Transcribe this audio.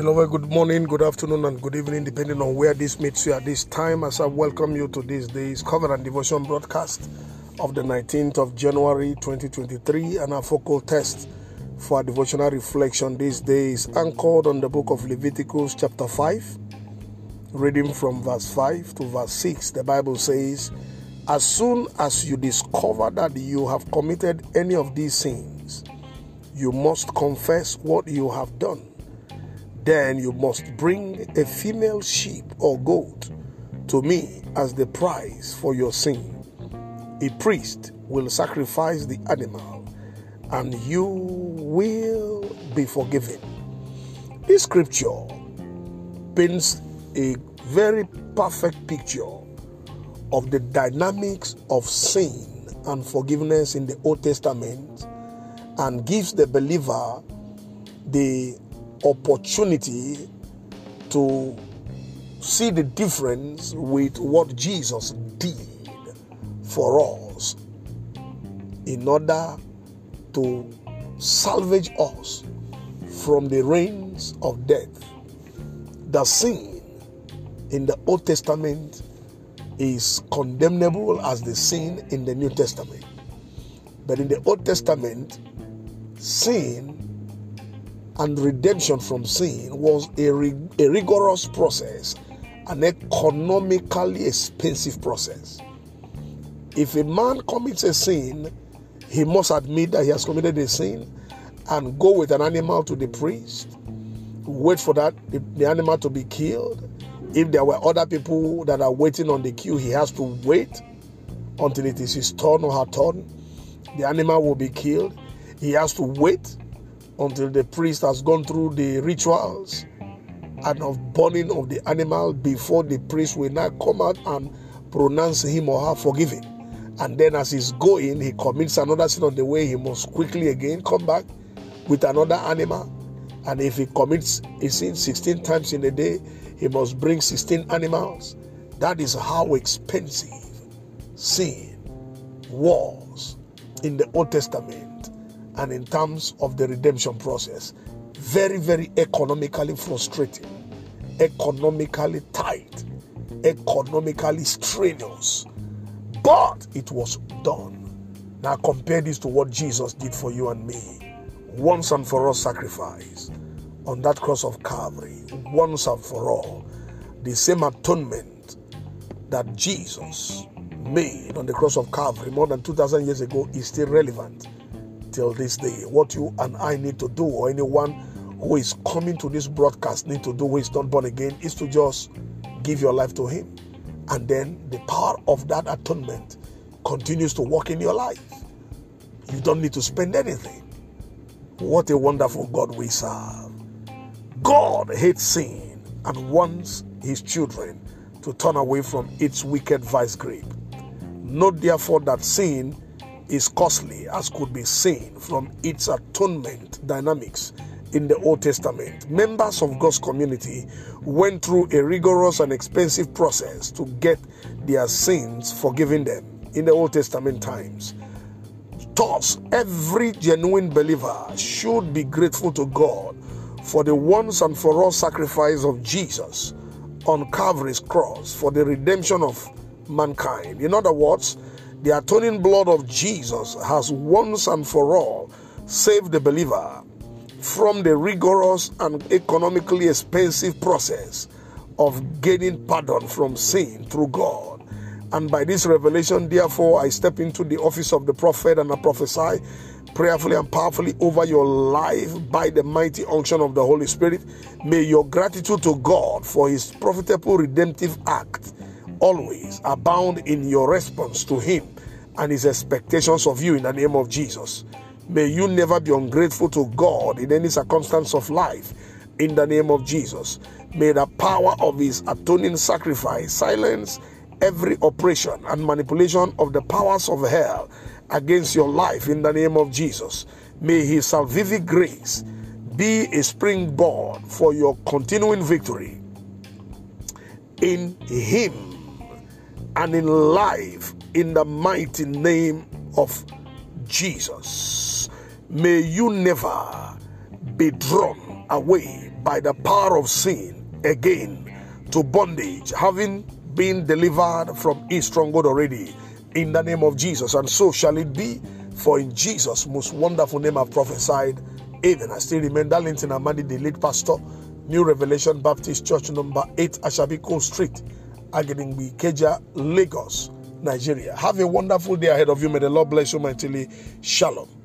Beloved, good morning, good afternoon, and good evening, depending on where this meets you at this time. As I welcome you to this day's Covenant Devotion broadcast of the 19th of January 2023, and our focal test for our devotional reflection this day is anchored on the book of Leviticus, chapter 5, reading from verse 5 to verse 6. The Bible says, As soon as you discover that you have committed any of these sins, you must confess what you have done then you must bring a female sheep or goat to me as the price for your sin. A priest will sacrifice the animal, and you will be forgiven. This scripture paints a very perfect picture of the dynamics of sin and forgiveness in the Old Testament and gives the believer the opportunity to see the difference with what Jesus did for us in order to salvage us from the reigns of death. The sin in the Old Testament is condemnable as the sin in the New Testament. But in the Old Testament, sin and redemption from sin was a, a rigorous process, an economically expensive process. If a man commits a sin, he must admit that he has committed a sin and go with an animal to the priest, wait for that the animal to be killed. If there were other people that are waiting on the queue, he has to wait until it is his turn or her turn. The animal will be killed. He has to wait until the priest has gone through the rituals and of burning of the animal before the priest will now come out and pronounce him or her forgiven. And then as he's going, he commits another sin on the way, he must quickly again come back with another animal. And if he commits a sin 16 times in a day, he must bring 16 animals. That is how expensive sin was in the Old Testament and in terms of the redemption process. Very, very economically frustrating, economically tight, economically strenuous. But it was done. Now compare this to what Jesus did for you and me. Once and for all sacrifice on that cross of Calvary, once and for all. The same atonement that Jesus made on the cross of Calvary more than 2,000 years ago is still relevant till this day. What you and I need to do, or anyone who is coming to this broadcast need to do who is not born again, is to just give your life to Him. And then the power of that atonement continues to work in your life. You don't need to spend anything. What a wonderful God we serve. God hates sin and wants His children to turn away from its wicked vice grip. Note therefore that sin is costly, as could be seen from its atonement dynamics in the Old Testament. Members of God's community went through a rigorous and expensive process to get their sins forgiven them in the Old Testament times. Thus, every genuine believer should be grateful to God for the once and for all sacrifice of Jesus on Calvary's cross for the redemption of mankind. In other words, the atoning blood of Jesus has once and for all saved the believer from the rigorous and economically expensive process of gaining pardon from sin through God. And by this revelation, therefore, I step into the office of the prophet and I prophesy prayerfully and powerfully over your life by the mighty unction of the Holy Spirit. May your gratitude to God for his profitable redemptive act always abound in your response to Him and His expectations of you in the name of Jesus. May you never be ungrateful to God in any circumstance of life in the name of Jesus. May the power of His atoning sacrifice silence every oppression and manipulation of the powers of hell against your life in the name of Jesus. May His salvific grace be a springboard for your continuing victory in Him and in life in the mighty name of Jesus. May you never be drawn away by the power of sin again to bondage, having been delivered from his stronghold already in the name of Jesus. And so shall it be, for in Jesus' most wonderful name I've prophesied. Amen. I still remain Darlington Amadi, the lead pastor, New Revelation Baptist Church number 8, Ashabiko Street, Agidingbi, Keja, Lagos, Nigeria. Have a wonderful day ahead of you. May the Lord bless you mightily. Shalom.